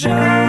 Well,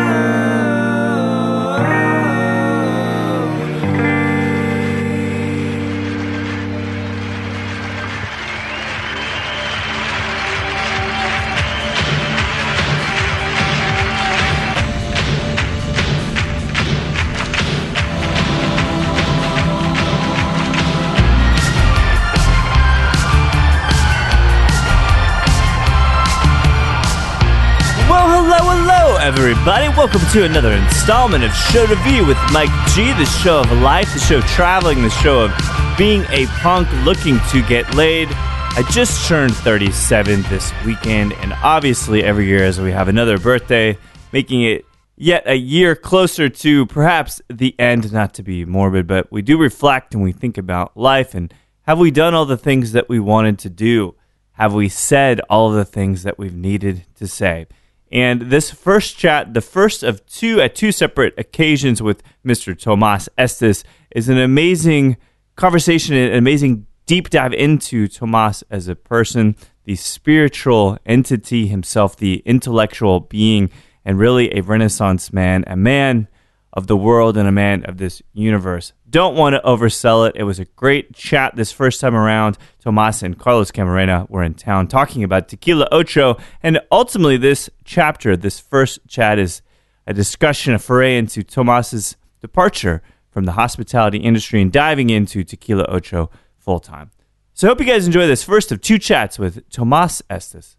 to another installment of Show to Review with Mike G, the show of life, the show traveling, the show of being a punk looking to get laid. I just turned 37 this weekend, and obviously, every year as we have another birthday, making it yet a year closer to perhaps the end, not to be morbid, but we do reflect and we think about life and have we done all the things that we wanted to do? Have we said all the things that we've needed to say? And this first chat, the first of two at two separate occasions with Mr. Tomas Estes, is an amazing conversation, an amazing deep dive into Tomas as a person, the spiritual entity himself, the intellectual being, and really a Renaissance man, a man of the world and a man of this universe. Don't want to oversell it. It was a great chat this first time around. Tomas and Carlos Camarena were in town talking about Tequila Ocho. And ultimately, this chapter, this first chat, is a discussion, a foray into Tomas's departure from the hospitality industry and diving into Tequila Ocho full time. So I hope you guys enjoy this first of two chats with Tomas Estes.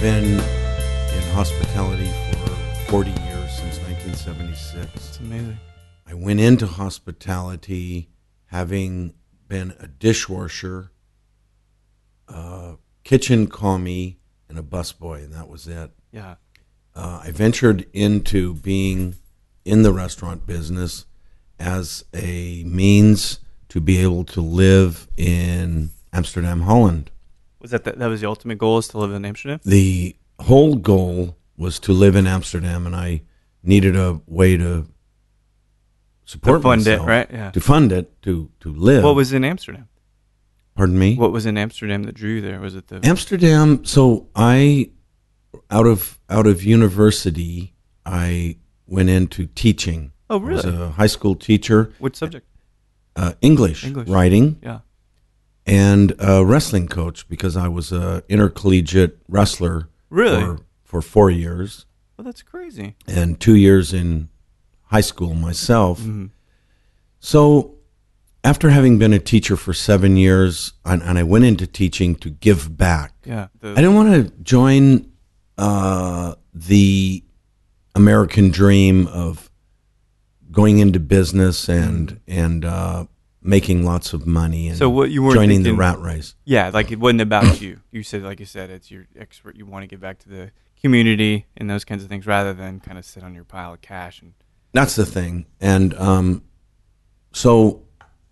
Been in hospitality for 40 years since 1976. It's amazing. I went into hospitality having been a dishwasher, a kitchen commis, and a busboy, and that was it. Yeah. Uh, I ventured into being in the restaurant business as a means to be able to live in Amsterdam, Holland. Was that the, that was the ultimate goal is to live in Amsterdam? the whole goal was to live in Amsterdam, and I needed a way to support To fund it, myself, right? Yeah. To fund it, to to live. What was in Amsterdam? Pardon me. What was in Amsterdam that drew you there? Was it the Amsterdam. So I, out of out of university, I went into teaching. Oh, I was a high school teacher, what subject? uh, English, English. writing, Yeah. And a wrestling coach because I was a intercollegiate wrestler. Really? For, for four years. Well, that's crazy. and two years in high school myself. Mm-hmm. So, after having been a teacher for seven years, and, and I went into teaching to give back. Yeah. The, I didn't want to join uh, the American dream of going into business and and uh, making lots of money and. So what you weren't joining the rat race. yeah, like it wasn't about you. You said, like you said, it's your expert. You want to give back to the community and those kinds of things, rather than kind of sit on your pile of cash and That's the thing. And um, so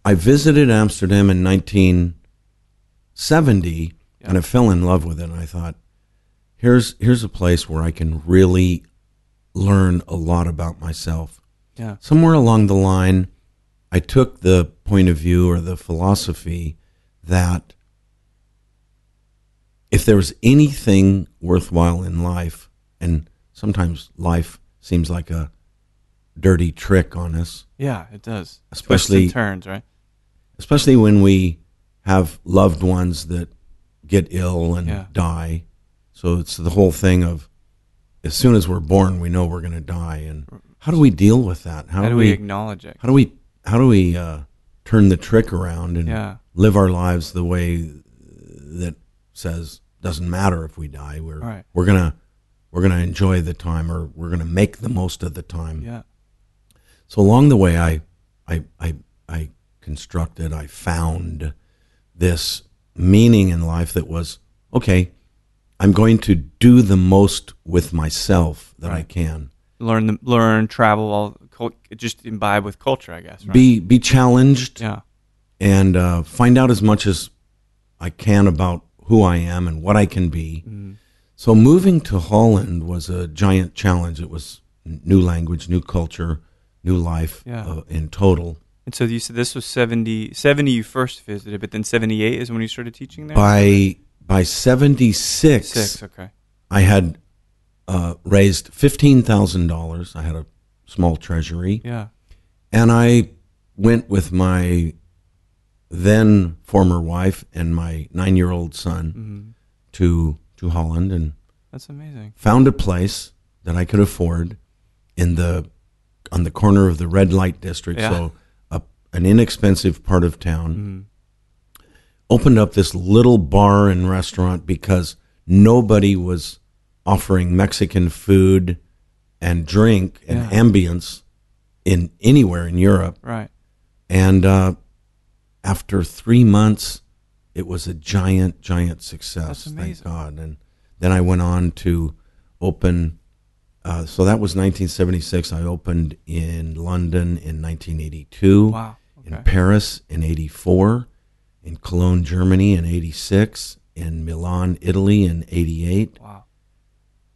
I visited Amsterdam in 1970 and I fell in love with it. And I thought, here's, here's a place where I can really learn a lot about myself. yeah, Somewhere along the line, I took the point of view or the philosophy that if there was anything worthwhile in life, and sometimes life seems like a dirty trick on us, yeah, it does. Especially- turns, right? especially when we have loved ones that get ill and Yeah. die. So it's the whole thing of as soon as we're born, we know we're going to die, and how do we deal with that? How do we acknowledge it? how do we how do we uh, turn the trick around and Yeah. live our lives the way that says doesn't matter if we die. We're Right. we're gonna we're gonna enjoy the time, or we're gonna make the most of the time. Yeah, So along the way, I, I, I, I constructed, I found this meaning in life that was okay. I'm going to do the most with myself that I can. learn, the, learn, travel, all cul- just imbibe with culture, I guess. Right? Be be challenged yeah, and uh, find out as much as I can about who I am and what I can be. Mm-hmm. So moving to Holland was a giant challenge. It was new language, new culture, new life Yeah. uh, in total. And so you said this was 70, 70 you first visited, but then 78 is when you started teaching there? By by 76, Six, okay. I had uh, raised $15,000. I had a small treasury. Yeah. And I went with my then former wife and my nine year old son hmm to, to Holland and That's amazing. found a place that I could afford in the on the corner of the red light district, Yeah. so a, an inexpensive part of town. hmm Opened up this little bar and restaurant because nobody was offering Mexican food and drink and Yeah. ambience in anywhere in Europe. Right. And uh, after three months, it was a giant, giant success. That's Thank. God. And then I went on to open. Uh, so that was 1976. I opened in London in 1982, Wow. in Paris in 84, in Cologne, Germany in 86, in Milan, Italy in 88. Wow.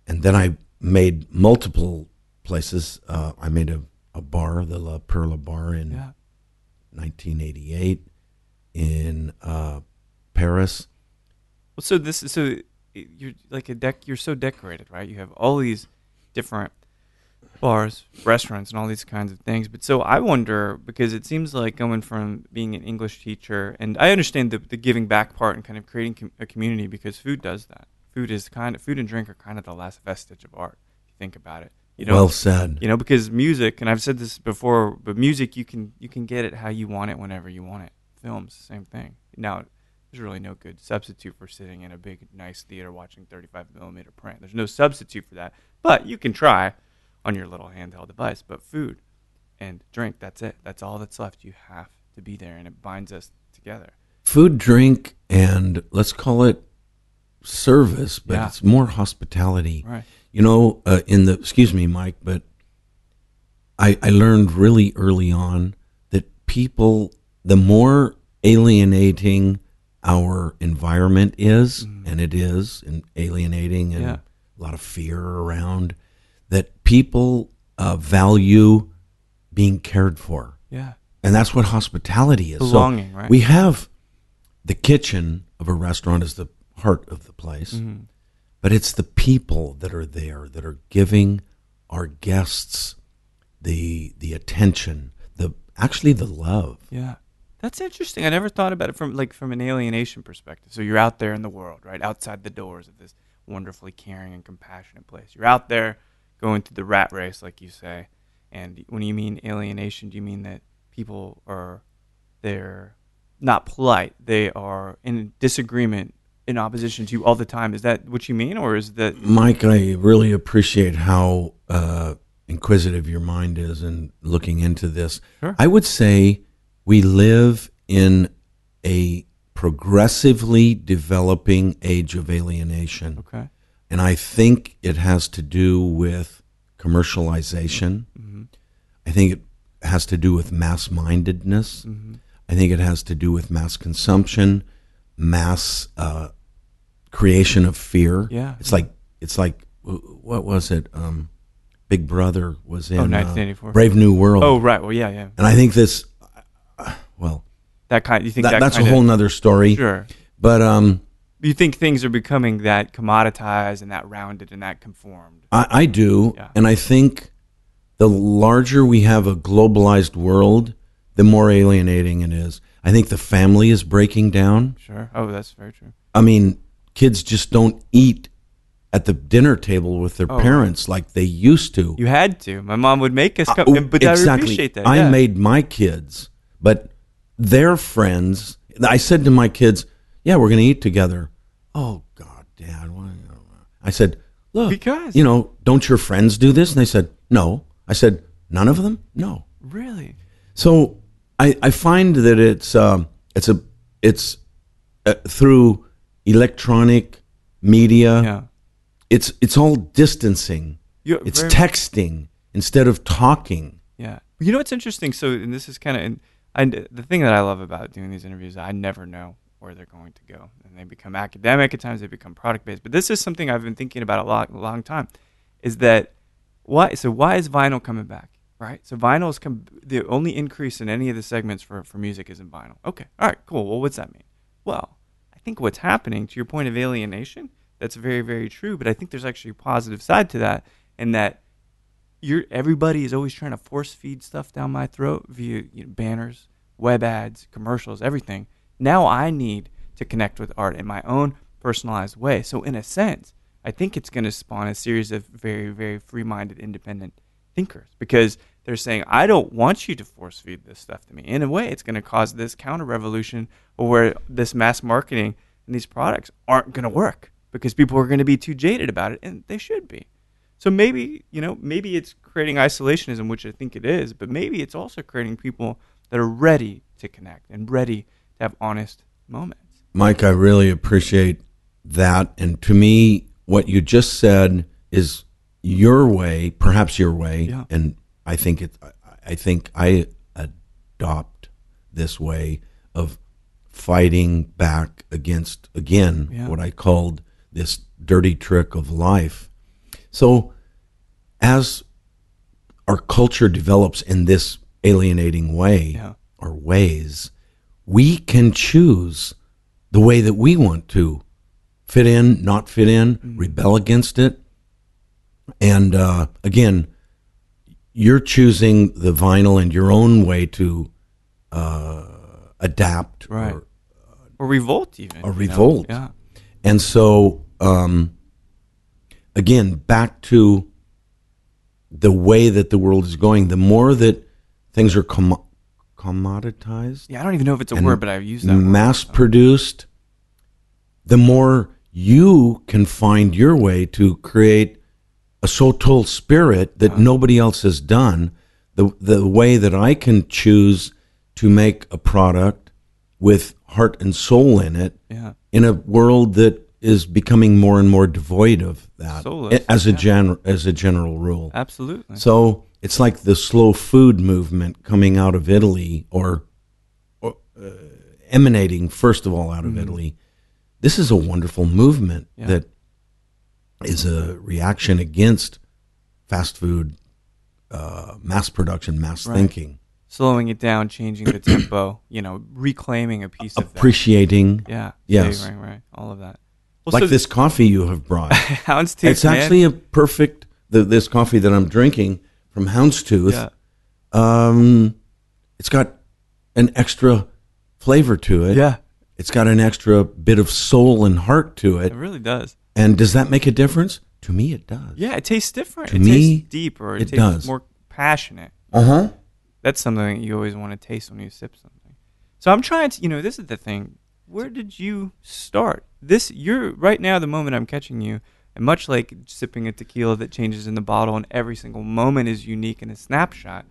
And then I made multiple places. Uh, I made a, a bar, the La Perla Bar in Yeah. 1988 in uh, Paris. Well, so this is so you're like a deck. You're so decorated, right? You have all these different bars, restaurants, and all these kinds of things. But so I wonder because it seems like going from being an English teacher, and I understand the, the giving back part and kind of creating com- a community because food does that. Food is kind of food and drink are kind of the last vestige of art. If you think about it, you know. well said. you know, because music, and I've said this before, but music you can you can get it how you want it whenever you want it. Films, same thing. Now, there's really no good substitute for sitting in a big, nice theater watching 35 millimeter print. There's no substitute for that, but you can try on your little handheld device. But food and drink, that's it. That's all that's left. You have to be there, and it binds us together. Food, drink, and let's call it service, but Yeah. it's more hospitality. Right. You know, uh, in the excuse me, Mike, but I, I learned really early on that people, the more alienating our environment is, and it is, and alienating, and Yeah. a lot of fear around, that people uh, value being cared for, Yeah. and that's what hospitality is. So Belonging, right? we have the kitchen of a restaurant is the heart of the place, Mm-hmm. but it's the people that are there that are giving our guests the the attention, the actually the love. Yeah. That's interesting. I never thought about it from like from an alienation perspective. So you're out there in the world, right? Outside the doors of this wonderfully caring and compassionate place. You're out there going through the rat race like you say. And when you mean alienation, do you mean that people are they're not polite. They are in disagreement in opposition to you all the time. Is that what you mean or is that Mike, I really appreciate how uh, inquisitive your mind is in looking into this. Sure. I would say we live in a progressively developing age of alienation. okay? And I think it has to do with commercialization. Mm-hmm. I think it has to do with mass mindedness. Mm-hmm. I think it has to do with mass consumption, mass uh, creation of fear. Yeah. It's like, it's like, what was it? Um, Big Brother was in Oh, uh, Brave New World. Oh, right. Well, yeah, yeah. And I think this, uh, well, That kind you think that, that, that's a whole of, nother story. Sure. But um, you think things are becoming that commoditized and that rounded and that conformed. I, I do, Yeah. and I think the larger we have a globalized world, the more alienating it is. I think the family is breaking down. Sure. Oh, that's very true. I mean, kids just don't eat at the dinner table with their Oh, parents like they used to. You had to. My mom would make us Uh, come, but I appreciate that. I made my kids, but their friends. I said to my kids, "Yeah, we're going to eat together." Oh God, Dad! Why? I said, "Look, Because. you know, don't your friends do this?" And they said, "No." I said, "None of them? No." really. So I, I find that it's um, it's a it's uh, through electronic media. Yeah. It's it's all distancing. You- It's very- texting instead of talking. Yeah. You know what's interesting? So, and this is kind of, and, and the thing that I love about doing these interviews, I never know where they're going to go, and they become academic. At times, they become product based. But this is something I've been thinking about a lot, a long time. Is that why? So why is vinyl coming back? right? So vinyl is com- the only increase in any of the segments for, for music is in vinyl. Okay, all right, cool. Well, what's that mean? Well, I think what's happening to your point of alienation, that's very, very true. But I think there's actually a positive side to that, in that you're everybody is always trying to force feed stuff down my throat via you know, banners, web ads, commercials, everything. Now I need to connect with art in my own personalized way. So in a sense, I think it's going to spawn a series of very, very free-minded, independent thinkers because they're saying, I don't want you to force feed this stuff to me. In a way, it's going to cause this counter revolution where this mass marketing and these products aren't going to work because people are going to be too jaded about it, and they should be. So maybe, you know, maybe it's creating isolationism, which I think it is, but maybe it's also creating people that are ready to connect and ready to have honest moments. Mike, I really appreciate that. And to me, what you just said is your way, perhaps your way, Yeah. and I think it. I think I adopt this way of fighting back against again Yeah. what I called this dirty trick of life. So, as our culture develops in this alienating way Yeah. or ways, we can choose the way that we want to fit in, not fit in, rebel against it. And uh, again, you're choosing the vinyl and your own way to uh, adapt Right. or Or revolt, even. Or you know? revolt. Yeah. And so, um, again, back to the way that the world is going, the more that things are com- commoditized, Yeah, I don't even know if it's a word, but I've used that word. mass produced, the more you can find your way to create a soul spirit that nobody else has done. The the way that I can choose to make a product with heart and soul in it Yeah. in a world that is becoming more and more devoid of that Soulless, as a yeah. gen as a general rule. Absolutely. So it's like the slow food movement coming out of Italy or, or uh, emanating first of all out of Italy. This is a wonderful movement Yeah. that is a reaction against fast food, uh, mass production, mass Right. thinking, Slowing it down, changing the tempo, you know, reclaiming a piece of appreciating. Yeah. Yes. Savoring, right. All of that. Well, Like so this coffee you have brought. Houndstooth, it's man. actually a perfect. The, this coffee that I'm drinking from Houndstooth. Yeah. Um, it's got an extra flavor to it. Yeah. It's got an extra bit of soul and heart to It it. really does. And does that make a difference? To me, it does. Yeah, it tastes different. To it me, tastes deeper. It, it tastes does. more passionate. Uh huh. That's something that you always want to taste when you sip something. So I'm trying to, you know, this is the thing. Where did you start? This you're right now the moment I'm catching you, and much like sipping a tequila that changes in the bottle and every single moment is unique in a snapshot,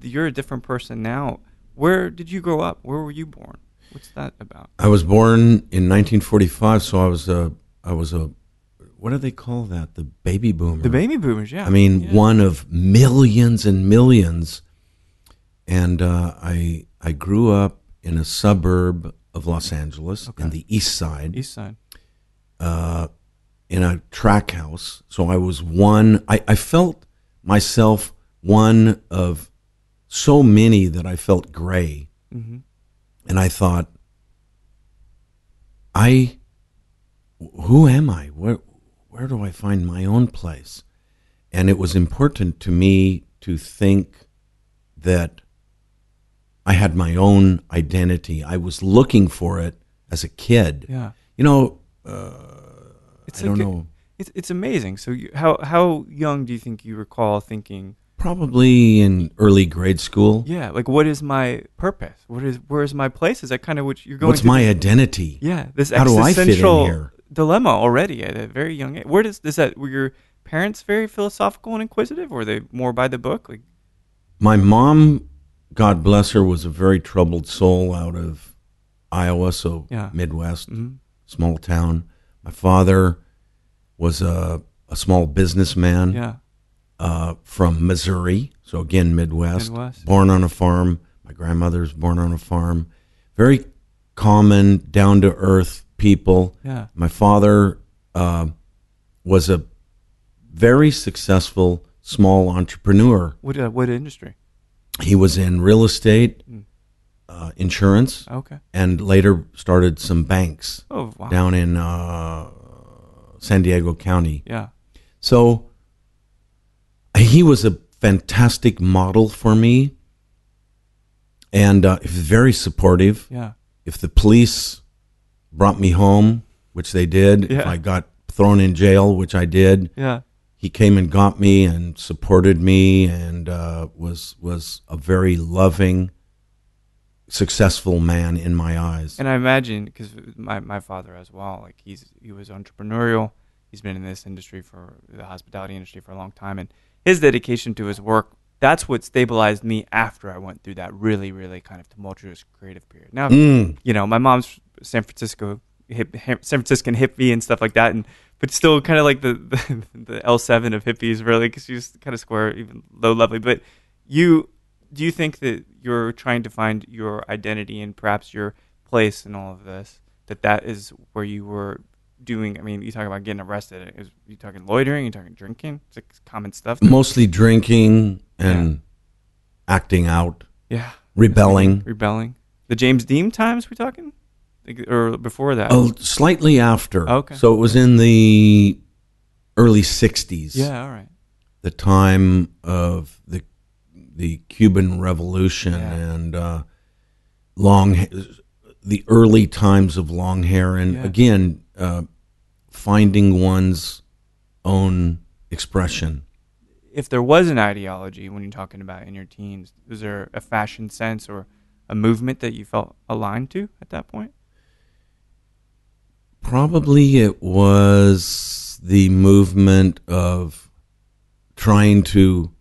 you're a different person now. Where did you grow up? Where were you born? What's that about? I was born in 1945, so I was a. I was a. What do they call that? The baby boomer. The baby boomers, yeah. I mean, Yeah. one of millions and millions. And uh, I I grew up in a suburb of Los Angeles in the east side, East Side. uh, in a track house. So I was one. I, I felt myself one of so many that I felt gray, hmm and I thought, I, who am I? Where where do I find my own place? And it was important to me to think that I had my own identity. I was looking for it as a kid. Yeah. You know, uh, It's I don't a- know. It's it's amazing. So you, how how young do you think you recall thinking? Probably in early grade school. Yeah, like what is my purpose? What is where is my place? Is that kind of what you're going? What's my identity? Yeah, this How do I fit in here? Dilemma already at a very young age. Where does is that? Were your parents very philosophical and inquisitive, or were they more by the book? Like, My mom, God bless her, was a very troubled soul out of Iowa, so Yeah. Midwest, mhm. small town. My father was a, a small businessman yeah, uh, from Missouri, so again, Midwest. Midwest. Born on a farm. My grandmother's born on a farm. Very common, down to earth people. yeah, My father uh, was a very successful small entrepreneur. What uh, what industry? He was in real estate, Mm. uh, insurance, Okay. and later started some banks Oh wow. down in uh, San Diego County. Yeah. So he was a fantastic model for me, and uh, very supportive. Yeah. If the police brought me home, which they did, if I got thrown in jail, which I did, Yeah. he came and got me and supported me, and uh, was was a very loving, successful man in my eyes. And I imagine because my my father as well, like he's he was entrepreneurial. He's been in this industry for the hospitality industry for a long time, and his dedication to his work. That's what stabilized me after I went through that really, really kind of tumultuous creative period. Now, Mm. you know, my mom's San Francisco hip, San Franciscan hippie and stuff like that, and but still kind of like the the, the L seven of hippies, really, because she's kind of square, even low lovely. But you, do you think that you're trying to find your identity and perhaps your place in all of this? That that is where you were doing. I mean, you talk about getting arrested. Is you talking loitering? You talking drinking? It's like common stuff. Mostly drinking and acting out, Yeah, rebelling. rebelling. The James Dean times we talking, or before that? Oh, slightly after. Okay. So it was in the early '60s. yeah, all right. the time of the the Cuban Revolution Yeah. and uh, long the early times of long hair, and Yeah. again uh, finding one's own expression. if there was an ideology when you're talking about in your teens, was there a fashion sense or a movement that you felt aligned to at that point? Probably it was the movement of trying to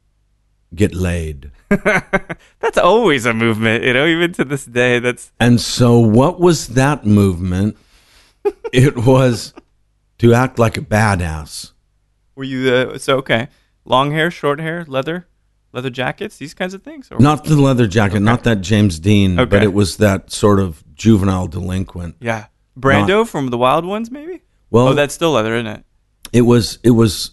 get laid. That's always a movement, you know, even to this day. That's And so, what was that movement? it was to act like a badass. were you uh, so okay? Long hair, short hair, leather, leather jackets, these kinds of things. Or, Not the leather jacket, not that James Dean, but it was that sort of juvenile delinquent. yeah, Brando from the Wild Ones, maybe. Well, oh, that's still leather, isn't it? it was it was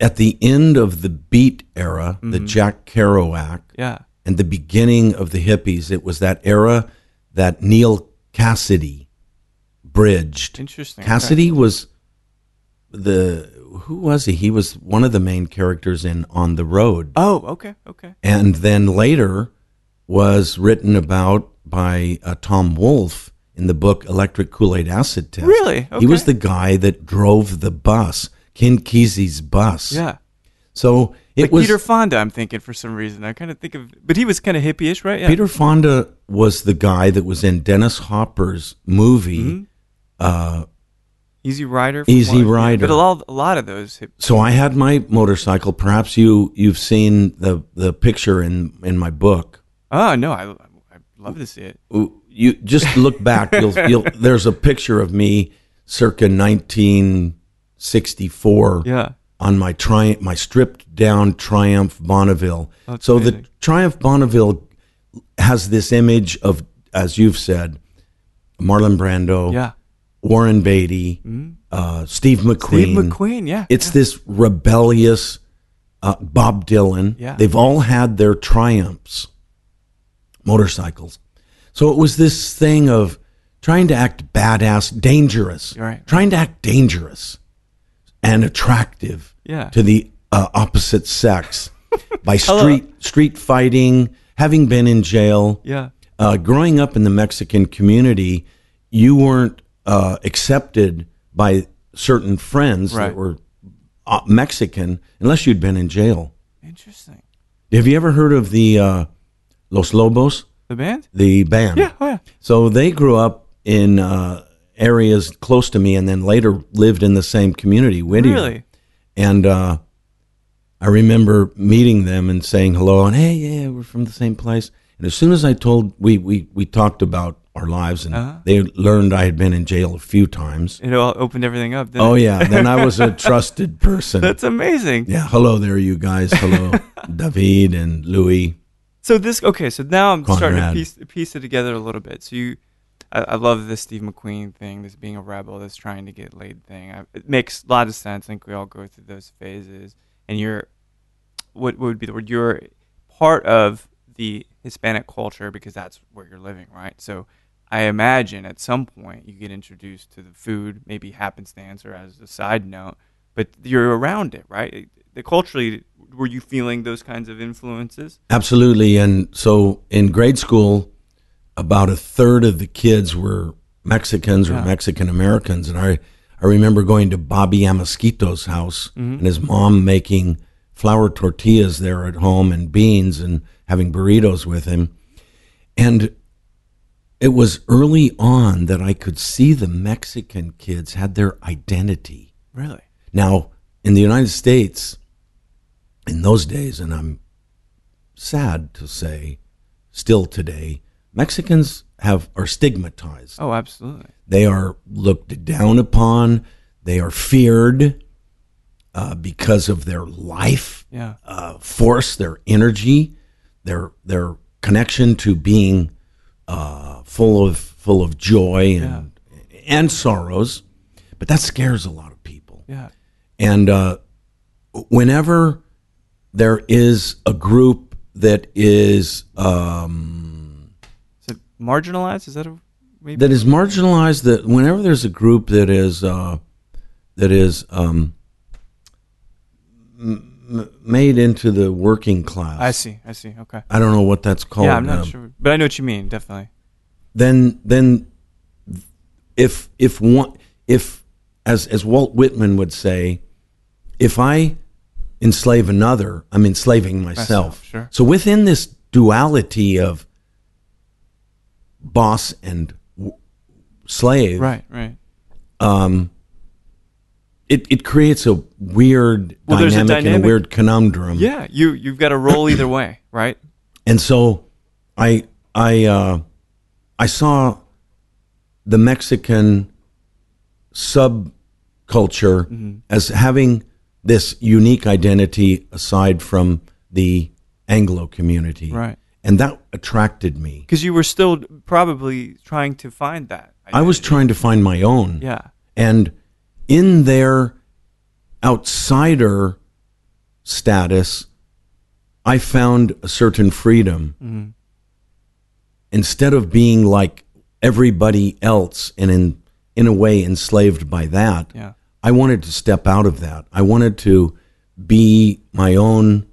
at the end of the beat era, the Jack Kerouac, Yeah, and the beginning of the hippies. It was that era that Neal Cassady bridged. interesting. okay. Cassady was the who was he? He was one of the main characters in On the Road. Oh, okay, okay. and then later was written about by uh, Tom Wolfe in the book Electric Kool Aid Acid Test. Really? He was the guy that drove the bus, Ken Kesey's bus. Yeah, So it like was Peter Fonda. I'm thinking for some reason. I kind of think of, but he was kind of hippie-ish, right? Yeah. Peter Fonda was the guy that was in Dennis Hopper's movie. Mm-hmm. Uh, Easy Rider. Easy what- Rider. But a lot, a lot of those hip. so I had my motorcycle. Perhaps you you've seen the the picture in in my book. Oh no, I, I love to see it. You just look back. You'll, you'll, there's a picture of me circa 1964 Yeah. on my Triumph, my stripped down Triumph Bonneville. That's so the. Triumph Bonneville has this image of, as you've said, Marlon Brando, Yeah. Warren Beatty, uh, Steve McQueen. Steve McQueen. Yeah. It's this rebellious uh, Bob Dylan. Yeah. They've all had their triumphs, motorcycles. So it was this thing of trying to act badass, dangerous, right. trying to act dangerous and attractive Yeah. to the uh, opposite sex by street street fighting, having been in jail. Yeah. Uh, growing up in the Mexican community, you weren't uh, accepted by certain friends Right. that were uh, Mexican unless you'd been in jail. Interesting. Have you ever heard of the uh, Los Lobos, The band? the band? Yeah. Oh yeah. So they grew up in uh, areas close to me, and then later lived in the same community, Whittier. Really? And uh, I remember meeting them and saying hello, and hey, yeah, we're from the same place. And as soon as I told, we we we talked about our lives, and Uh-huh. they learned I had been in jail a few times. It all opened everything up. Didn't Oh it? yeah, then I was a trusted person. That's amazing. yeah, hello there, you guys. Hello, David and Louis. So this okay. So now I'm starting to piece piece it together a little bit. So you, I, I love this Steve McQueen thing. This being a rebel, this trying to get laid thing. I, it makes a lot of sense. I think we all go through those phases. and you're what, what would be the word? You're part of the Hispanic culture because that's where you're living, right? So I imagine at some point you get introduced to the food, maybe happenstance or as a side note, but you're around it, right? The culturally, were you feeling those kinds of influences? Absolutely. And so in grade school, about a third of the kids were Mexicans or Yeah. Mexican Americans. And I, I remember going to Bobby Amasquito's house Mm-hmm. and his mom making flour tortillas there at home and beans and having burritos with him. And it was early on that I could see the Mexican kids had their identity. Really? Now, in the United States, in those days, and I'm sad to say, still today, Mexicans have are stigmatized. Oh, absolutely. They are looked down upon. They are feared uh, because of their life Yeah. uh, force, their energy, their their connection to being uh, full of full of joy and and sorrows. But that scares a lot of people. Yeah. And uh, whenever there is a group that is um, Is it marginalized? Is that a maybe? that is marginalized, that whenever there's a group that is uh, that is um, m- made into the working class, I see. I see. Okay. I don't know what that's called. yeah, I'm not um, sure, but I know what you mean. Definitely. Then, then, if if one if as as Walt Whitman would say, if I enslave another, I'm enslaving myself. Myself, sure. So within this duality of boss and w- slave, Right. Right. um, it it creates a weird Well, there's a dynamic and a weird conundrum. Yeah. You you've got to roll either way, right? And so I I uh, I saw the Mexican subculture Mm-hmm. as having this unique identity aside from the Anglo community. Right. And that attracted me. Because you were still probably trying to find that. I was trying to find my own. Yeah. And in their outsider status, I found a certain freedom. Mm-hmm. Instead of being like everybody else and in, in a way enslaved by that, Yeah. I wanted to step out of that. I wanted to be my own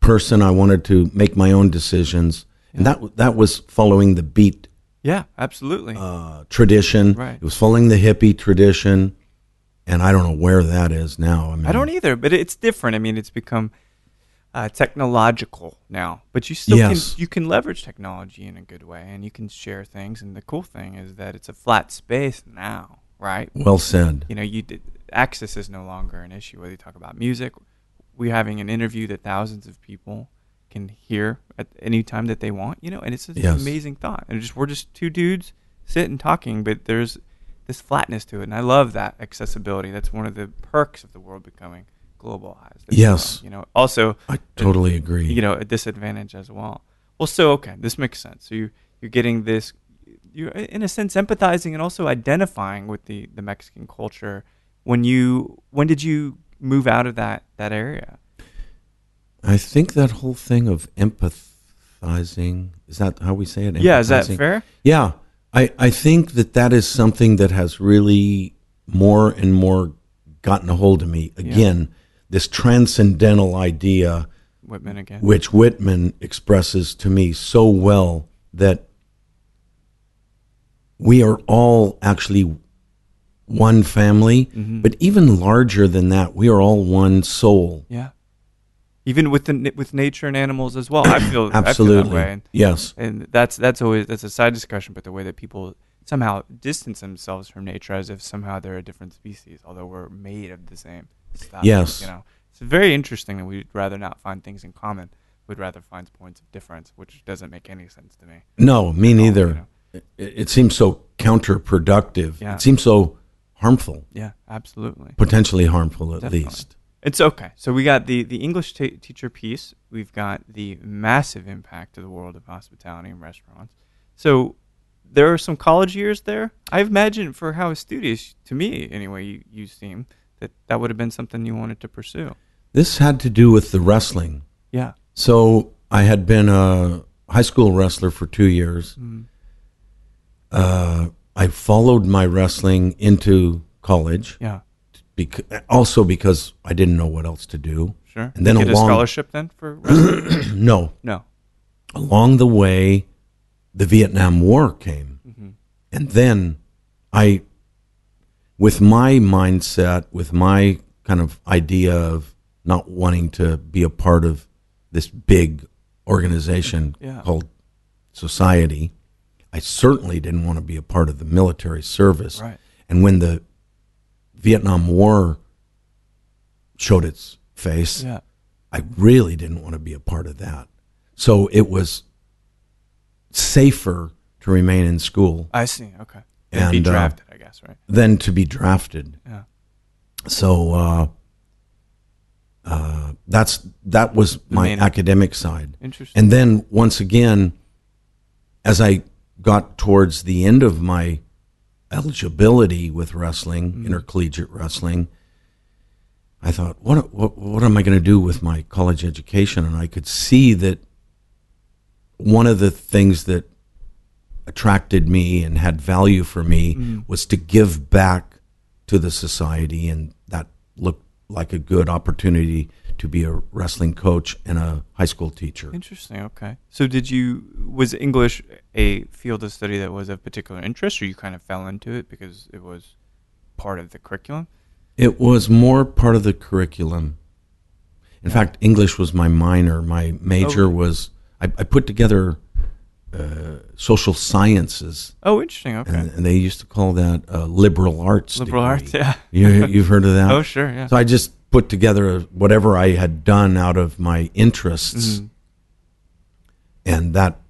person. I wanted to make my own decisions. And that, that was following the beat Yeah. Absolutely. uh, tradition. Right. It was following the hippie tradition, and I don't know where that is now. I mean, I don't either, but it's different. I mean, it's become uh, technological now, but you still Yes. can you can leverage technology in a good way, and you can share things. And the cool thing is that it's a flat space now, right? Well said. You know, you did, access is no longer an issue. Whether you talk about music, we're having an interview that thousands of people can hear at any time that they want. You know, and it's just Yes. an amazing thought. And just we're just two dudes sitting talking, but there's this flatness to it, and I love that accessibility. That's one of the perks of the world becoming globalized. Yes. well, you know, also I totally agree. you know a disadvantage as well. Well, so okay, this makes sense. So you you're getting this, you're in a sense empathizing and also identifying with the the Mexican culture. When you when did you move out of that that area? I think that whole thing of empathizing is that how we say it? Yeah, is that fair? Yeah, I I think that that is something that has really more and more gotten a hold of me. Again, this transcendental idea. Whitman again. which Whitman expresses to me so well that we are all actually one family, Mm-hmm. but even larger than that, we are all one soul. Yeah. Even with the with nature and animals as well, I feel I feel Absolutely. that way. And, Yes. and that's that's always that's a side discussion. But the way that people somehow distance themselves from nature as if somehow they're a different species, although we're made of the same stuff. Yes. you know, it's very interesting that we'd rather not find things in common. We'd rather find points of difference, which doesn't make any sense to me. No, me all, neither. you know. It, it seems so counterproductive. Yeah. It seems so harmful, Yeah, absolutely. potentially harmful at Definitely. least. It's okay. So we got the the English ta teacher piece. We've got the massive impact to the world of hospitality and restaurants. So there are some college years there. I imagine for how studious to me anyway you, you seem that that would have been something you wanted to pursue. This had to do with the wrestling. Yeah. So I had been a high school wrestler for two years. Mm. Uh, I followed my wrestling into college, Yeah. bec- also because I didn't know what else to do. Sure. And then Did you get along- a scholarship then for wrestling? No, no. along the way, the Vietnam War came. Mm-hmm. And then I, with my mindset, with my kind of idea of not wanting to be a part of this big organization Yeah. called society, I certainly didn't want to be a part of the military service. Right. And when the Vietnam War showed its face, Yeah. I really didn't want to be a part of that. So it was safer to remain in school I see. Okay. And, be uh, drafted, I guess, right? than to be drafted. Yeah. So uh, uh, that's that was my academic side. Interesting. And then once again, as I got towards the end of my eligibility with wrestling, Mm-hmm. intercollegiate wrestling, I thought, what what, what am I going to do with my college education? And I could see that one of the things that attracted me and had value for me Mm-hmm. was to give back to the society, and that looked like a good opportunity to be a wrestling coach and a high school teacher. Interesting. Okay. So, did you was English a field of study that was of particular interest, or you kind of fell into it because it was part of the curriculum? It was more part of the curriculum. In fact, English was my minor. My major Oh. was I, I put together uh, social sciences, Oh, interesting. Okay. and, and they used to call that uh, liberal arts. Liberal degree. arts. Yeah. You, you've heard of that? Oh, sure. Yeah. So I just put together whatever I had done out of my interests, Mhm. and that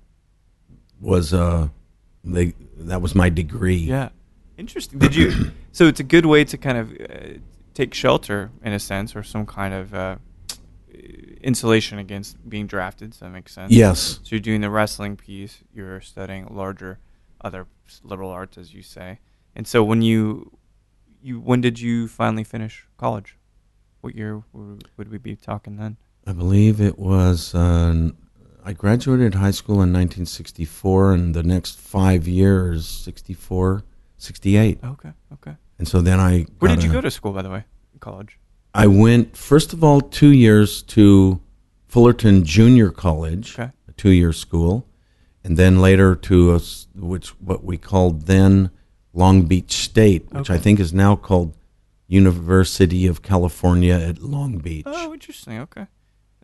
was uh, they that was my degree. Yeah. Interesting. Did you? so it's a good way to kind of uh, take shelter in a sense, or some kind of uh, insulation against being drafted. So that makes sense? Yes. So you're doing the wrestling piece. You're studying larger, other liberal arts, as you say. And so when you, you when did you finally finish college? What year would we be talking then? I believe it was. Uh, I graduated high school in 1964, and the next five years, 64, 68. Okay. Okay. And so then I. Where did you a- go to school, by the way? College. I went first of all two years to Fullerton Junior College, Okay. a two-year school, and then later to a which what we called then Long Beach State, which I think is now called University of California at Long Beach. Oh, interesting. Okay,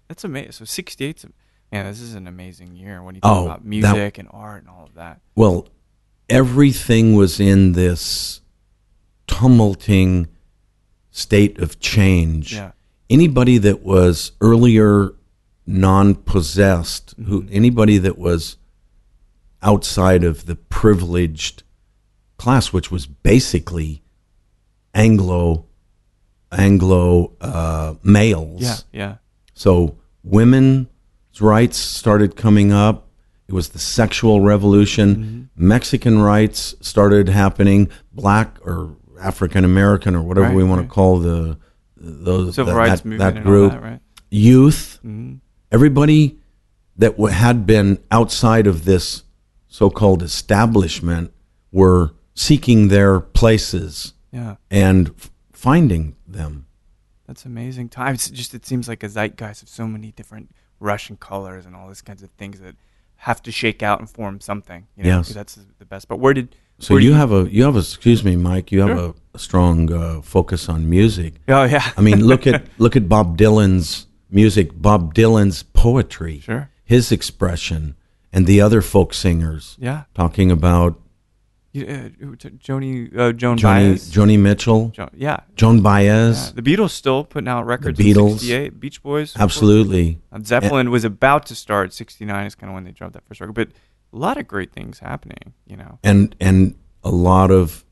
that's amazing. So '68. Man, this is an amazing year when you talk Oh, about that- music and art and all of that. Well, everything was in this tumulting state of change. Yeah. Anybody that was earlier non-possessed, who mm-hmm. anybody that was outside of the privileged class, which was basically Anglo Anglo uh, males. Yeah. Yeah. So women's rights started coming up. It was the sexual revolution. Mm-hmm. Mexican rights started happening. Black or African American or whatever Right, we want right. to call the those Civil that, rights that, movement that group. that, right? Youth, hmm everybody that w- had been outside of this so-called establishment were seeking their places Yeah. and f- finding them. That's amazing times. Just it seems like a zeitgeist of so many different Russian colors and all these kinds of things that have to shake out and form something. You know, Yes. that's the best. But where did? So where you do have a you have a excuse me, Mike. You have Sure. a, a strong uh, focus on music. Oh yeah. I mean, look at look at Bob Dylan's music, Bob Dylan's poetry, sure. his expression, and the other folk singers Yeah. talking about You, uh, Joni, uh, Joan Johnny Baez. Joni Mitchell, Jo- yeah. Joan yeah. Baez. The Beatles still putting out records. The Beatles. In 68. Beach Boys. Absolutely. Uh, Zeppelin was about to start. 69 is kind of when they dropped that first record. But a lot of great things happening. You know. And and a lot of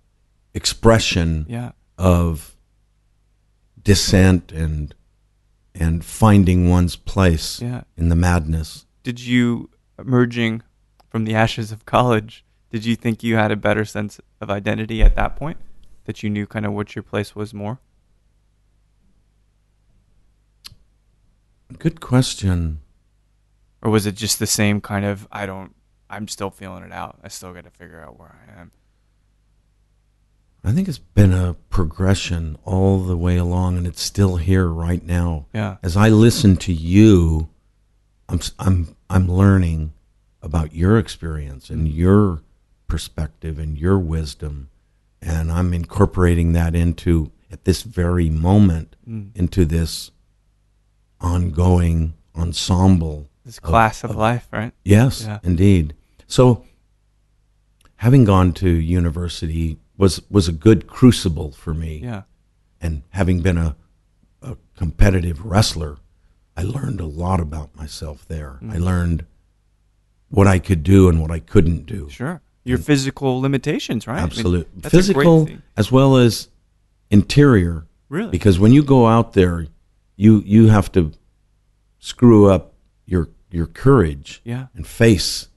expression Yeah. of dissent and and finding one's place Yeah. in the madness. did you emerging from the ashes of college did you think you had a better sense of identity at that point that you knew kind of what your place was more Good question. or was it just the same kind of I don't I'm still feeling it out. I still got to figure out where I am. I think it's been a progression all the way along, and it's still here right now. Yeah. As I listen to you, I'm I'm I'm learning about your experience and your perspective and your wisdom, and I'm incorporating that into at this very moment Mm. into this ongoing ensemble. This class of, life, right? Yes, Yeah. indeed. So, having gone to university was was a good crucible for me Yeah. and having been a, a competitive wrestler, I learned a lot about myself there. I Mm. learned what I could do and what I couldn't do. Sure. Your physical limitations, right? I mean, Absolute a great physical as well as interior. Really? Because when you go out there, you you have to screw up your your courage Yeah. and face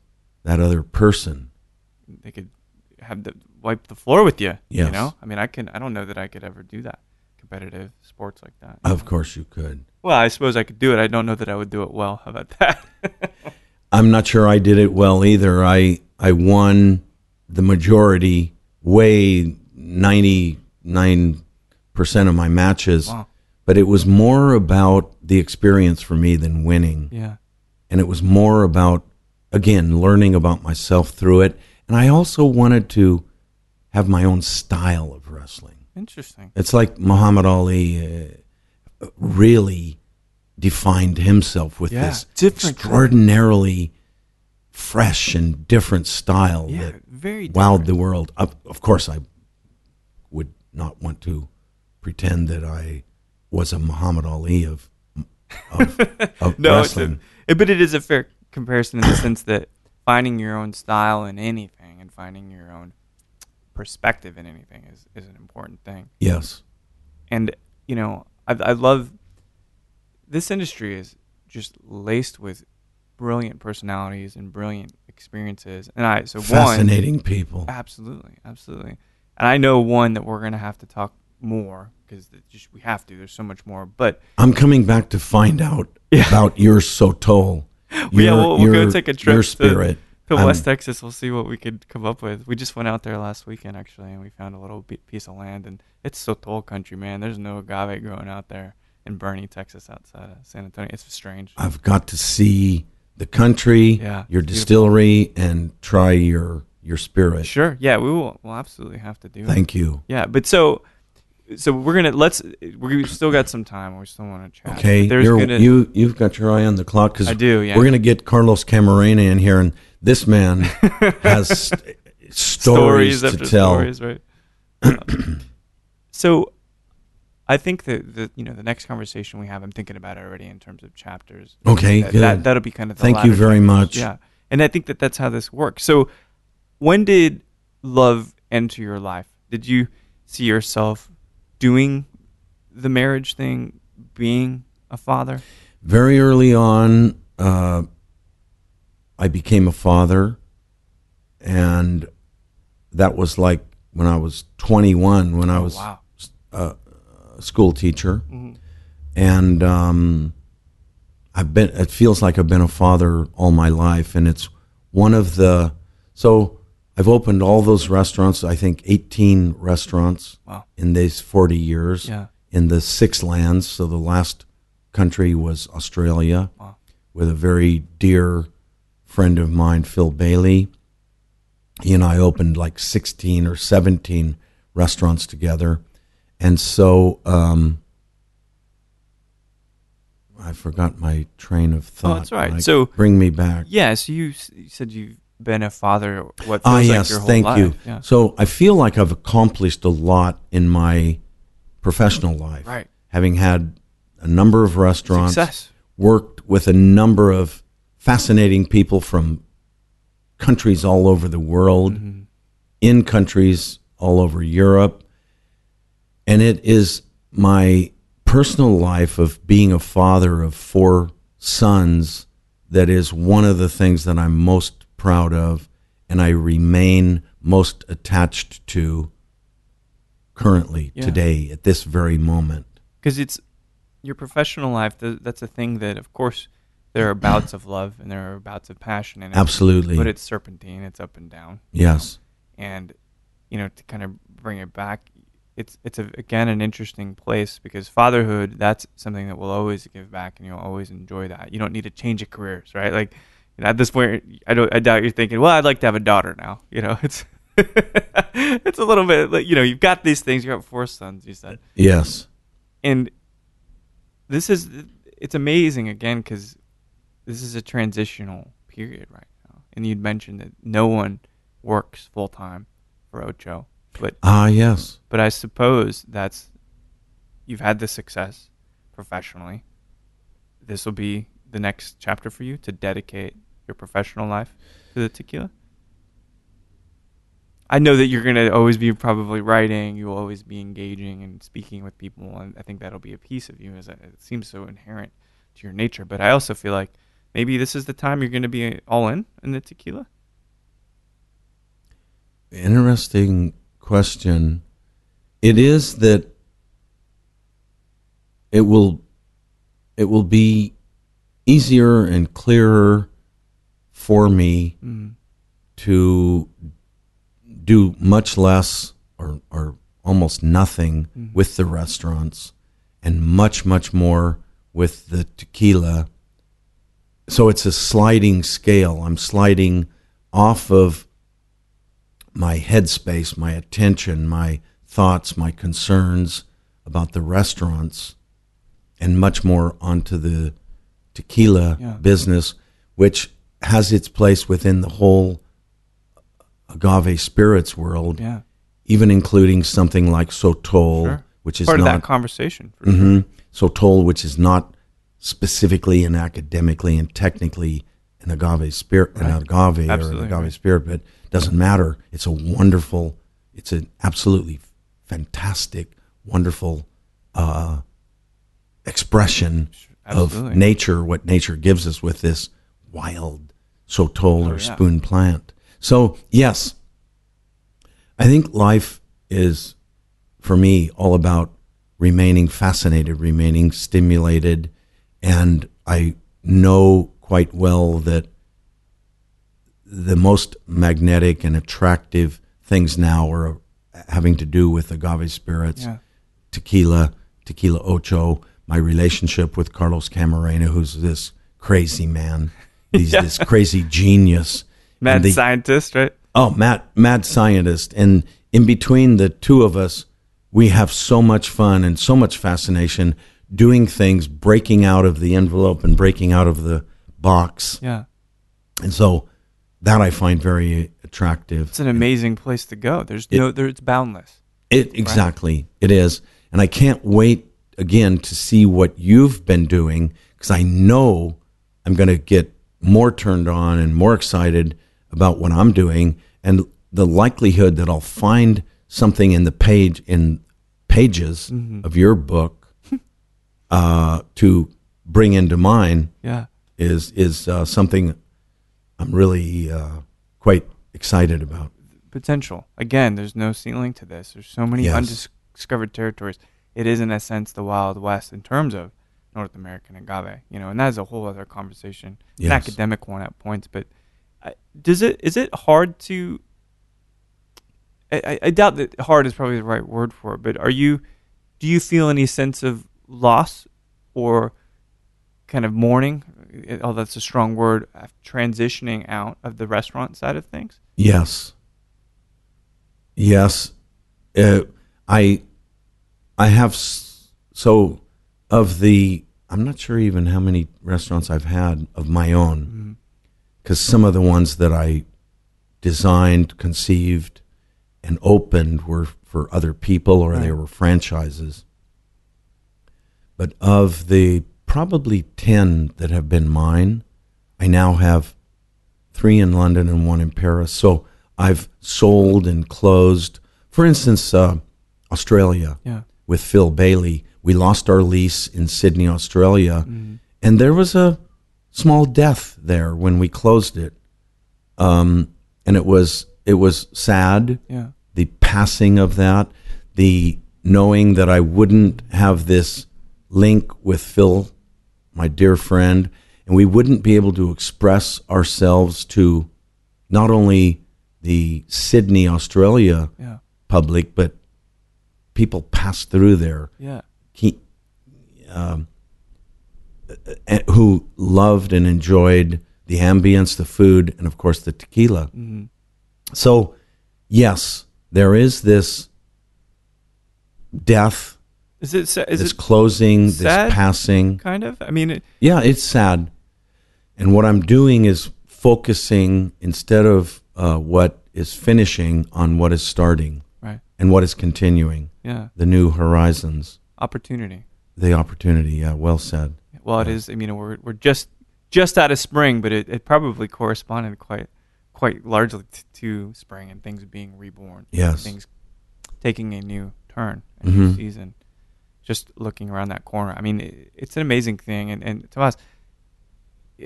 that other person. They could have the wipe the floor with you. You know? I mean, I can I don't know that I could ever do that. Competitive sports like that. Of course, you could. Well, I suppose I could do it. I don't know that I would do it well. How about that? I'm not sure I did it well either. I I won the majority, way ninety nine percent of my matches, Wow. but it was more about the experience for me than winning, yeah. and it was more about again learning about myself through it. And I also wanted to have my own style of wrestling. Interesting. It's like Muhammad Ali uh, really defined himself with Yeah, this extraordinarily fresh and different style Yeah, that very wowed the world. Of, of course, I would not want to pretend that I was a Muhammad Ali of of, of No, wrestling. a, but it is a fair comparison in the sense that finding your own style in anything and finding your own perspective in anything is, is an important thing. yes, And you know, I, I love this industry is just laced with brilliant personalities and brilliant experiences. And I so one fascinating people. Absolutely, absolutely. And I know one that we're gonna have to talk more because just we have to. There's so much more. But I'm coming back to find out Yeah. about your Sotol. yeah, we'll, we'll go take a trip Your spirit. to, I'm- West Texas. We'll see what we could come up with. We just went out there last weekend actually, and we found a little piece of land, and it's Sotol country, man. There's no agave growing out there in Boerne, Texas, outside of San Antonio. It's strange. I've got to see the country, Yeah, your it's beautiful. distillery, and try your your spirit. Sure. Yeah, we will. We'll absolutely have to do it. Thank you. Yeah, but so. So we're gonna let's we still got some time. We still want to chat. Okay, There's gonna you you've got your eye on the clock because I do, yeah. We're going to get Carlos Camarena in here, and this man has st- stories, to after tell. stories, right? So, I think that the you know the next conversation we have, I'm thinking about it already in terms of chapters. Okay, that, good. That, that'll be kind of the Thank you very chapters. much. Yeah, and I think that that's how this works. So, when did love enter your life? Did you see yourself doing the marriage thing, being a father? Very early on, uh, I became a father, and that was like when I was 21, when I was wow. a school teacher, Mhm. and um, I've been. It feels like I've been a father all my life, and it's one of the. So I've opened all those restaurants. I think 18 restaurants Wow. in these 40 years Yeah. in the six lands. So the last country was Australia Wow. with a very dear friend of mine, Phil Bailey. He and I opened like 16 or 17 restaurants together. And so um, I forgot my train of thought. Oh, that's right. Mike. So- bring me back. Yeah. So you, you said you've been a father. What Ah, like yes, your whole thank life. you. Yeah. So I feel like I've accomplished a lot in my professional life. Right. Having had a number of restaurants, Success. worked with a number of fascinating people from countries all over the world, Mm-hmm. in countries all over Europe. And it is my personal life of being a father of four sons that is one of the things that I'm most proud of and I remain most attached to currently, Yeah. today, at this very moment. because it's your professional life, th- that's a thing that, of course, there are bouts of love and there are bouts of passion it. Absolutely. But it's serpentine, it's up and down. yes. And, you know, to kind of bring it back, it's, it's a, again, an interesting place because fatherhood, that's something that will always give back and you'll always enjoy that. You don't need to change your careers, right? Like, you know, at this point, I don't, I doubt you're thinking, well, I'd like to have a daughter now. You know, it's, it's a little bit like, you know, you've got these things, you got four sons, you said Yes. and this is it's amazing again because this is a transitional period right now and you'd mentioned that no one works full time for ocho but Ah, yes. but i suppose that's you've had the success professionally this will be the next chapter for you to dedicate your professional life to the tequila I know that you're going to always be probably writing, you'll always be engaging and speaking with people, and I think that'll be a piece of you as it seems so inherent to your nature. But I also feel like maybe this is the time you're going to be all in in the tequila. Interesting question. It is that it will it will be easier and clearer for me Mm. to do much less or, or almost nothing with the restaurants and much, much more with the tequila. So it's a sliding scale. I'm sliding off of my headspace, my attention, my thoughts, my concerns about the restaurants, and much more onto the tequila Yeah. business, which has its place within the whole agave spirits world, Yeah. even including something like Sotol, Sure. which is Part of not that conversation. For mm-hmm. sure. Sotol, which is not specifically and academically and technically an agave spirit, an agave or Absolutely, an agave right. spirit, but doesn't matter. It's a wonderful, it's an absolutely fantastic, wonderful uh, expression Absolutely. of nature, what nature gives us with this wild sotol Oh, or yeah. spoon plant. So, yes, I think life is, for me, all about remaining fascinated, remaining stimulated. And I know quite well that the most magnetic and attractive things now are having to do with agave spirits Yeah. tequila, tequila ocho, my relationship with Carlos Camarena, who's this crazy man. He's Yeah. this crazy genius. Mad the- scientist, right? Oh, mad, mad scientist. And in between the two of us, we have so much fun and so much fascination doing things, breaking out of the envelope and breaking out of the box. Yeah. And so that I find very attractive. It's an amazing place to go. There's It- no, there, it's boundless. It exactly it is, and I can't wait again to see what you've been doing because I know I'm going to get more turned on and more excited about what I'm doing, and the likelihood that I'll find something in the page in pages of your book uh, to bring into mine Yeah. is is uh, something I'm really uh, quite excited about. potential. Again, there's no ceiling to this. There's so many Yes. undiscovered territories. It is, in a sense, the Wild West in terms of North American agave. You know, and that is a whole other conversation, an academic one at points. But uh, does it is it hard to? I, I- I doubt that hard is probably the right word for it. But are you? Do you feel any sense of loss or kind of mourning? Oh, that's a strong word. Transitioning out of the restaurant side of things. Yes. Yes. Uh, I I have so of the I'm not sure even how many restaurants I've had of my own cuz some of the ones that I designed, conceived and opened were for other people or they were franchises. But of the probably 10 that have been mine, I now have three in London and one in Paris. So I've sold and closed. For instance, uh, Australia Yeah. with Phil Bailey. We lost our lease in Sydney, Australia, and there was a small death there when we closed it. Um, and it was it was sad Yeah. the passing of that, the knowing that I wouldn't have this link with Phil, my dear friend, and we wouldn't be able to express ourselves to not only the Sydney, Australia Yeah. public, but people pass through there Yeah. he, um, uh, who loved and enjoyed the ambience, the food, and of course the tequila. So, yes, there is this death, Is it is this it closing, sad? this passing. kind of? I mean, it, Yeah, it's sad. And what I'm doing is focusing instead of uh, what is finishing on what is starting right. and what is continuing, Yeah. the new horizons, Opportunity. the opportunity. Yeah, well said. Well, it is. I mean, we're we're just just out of spring, but it, it probably corresponded quite quite largely t- to spring and things being reborn. Yes. Things taking a new turn, a new Mhm. season. Just looking around that corner. I mean, it, it's an amazing thing. And and Tomas,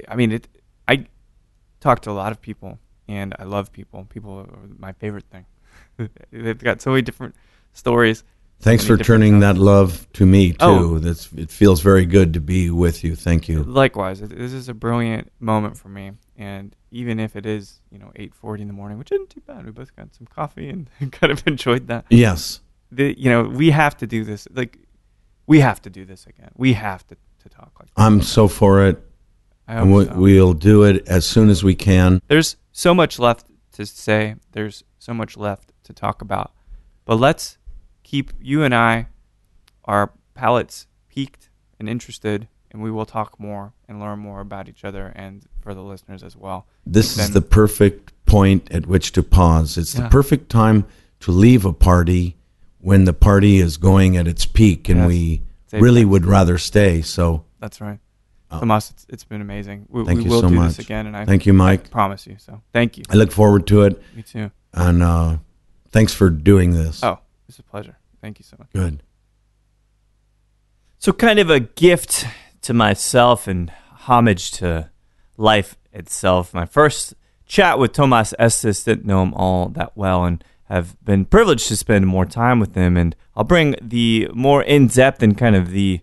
I mean, it. I talk to a lot of people, and I love people. People are my favorite thing. They've got so many different stories. Thanks for turning that love to me oh. too. Oh. That's it feels very good to be with you. Thank you. Likewise, this is a brilliant moment for me, and even if it is, you know, eight forty in the morning, which isn't too bad, we both got some coffee and kind of enjoyed that. Yes. The, you know, we have to do this. Like, we have to do this again. We have to, to talk like. I'm so for it. I hope And we, so. we'll do it as soon as we can. There's so much left to say. There's so much left to talk about, but let's keep you and I, our palates peaked and interested, and we will talk more and learn more about each other and for the listeners as well. This is the perfect point at which to pause. It's the perfect time to leave a party when the party is going at its peak and Yes. we It's a- really would rather stay. So That's right. Tomas, it's, it's been amazing. We, Thank we you will so do much. this again, and I Thank you, Mike. I Mike. promise you. So thank you. I look forward to it. Me too. And uh, thanks for doing this. Oh, it's a pleasure. Thank you so much. Good. So, kind of a gift to myself and homage to life itself. My first chat with Tomas Estes didn't know him all that well and have been privileged to spend more time with them. And I'll bring the more in depth and kind of the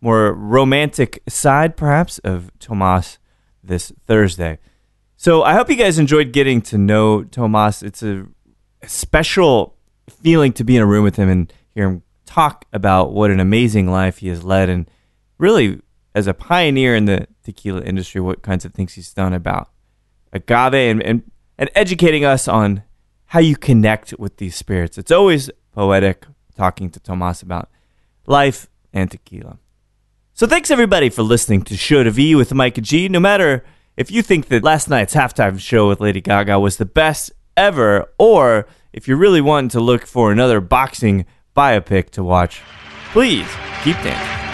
more romantic side, perhaps, of Tomas this Thursday. So, I hope you guys enjoyed getting to know Tomas. It's a special feeling to be in a room with him and hear him talk about what an amazing life he has led and really as a pioneer in the tequila industry what kinds of things he's done about agave and, and, and educating us on how you connect with these spirits it's always poetic talking to tomas about life and tequila so thanks everybody for listening to Show to V with Mike G. No matter if you think that last night's halftime show with Lady Gaga was the best ever, or if you're really wanting to look for another boxing biopic to watch, please keep dancing.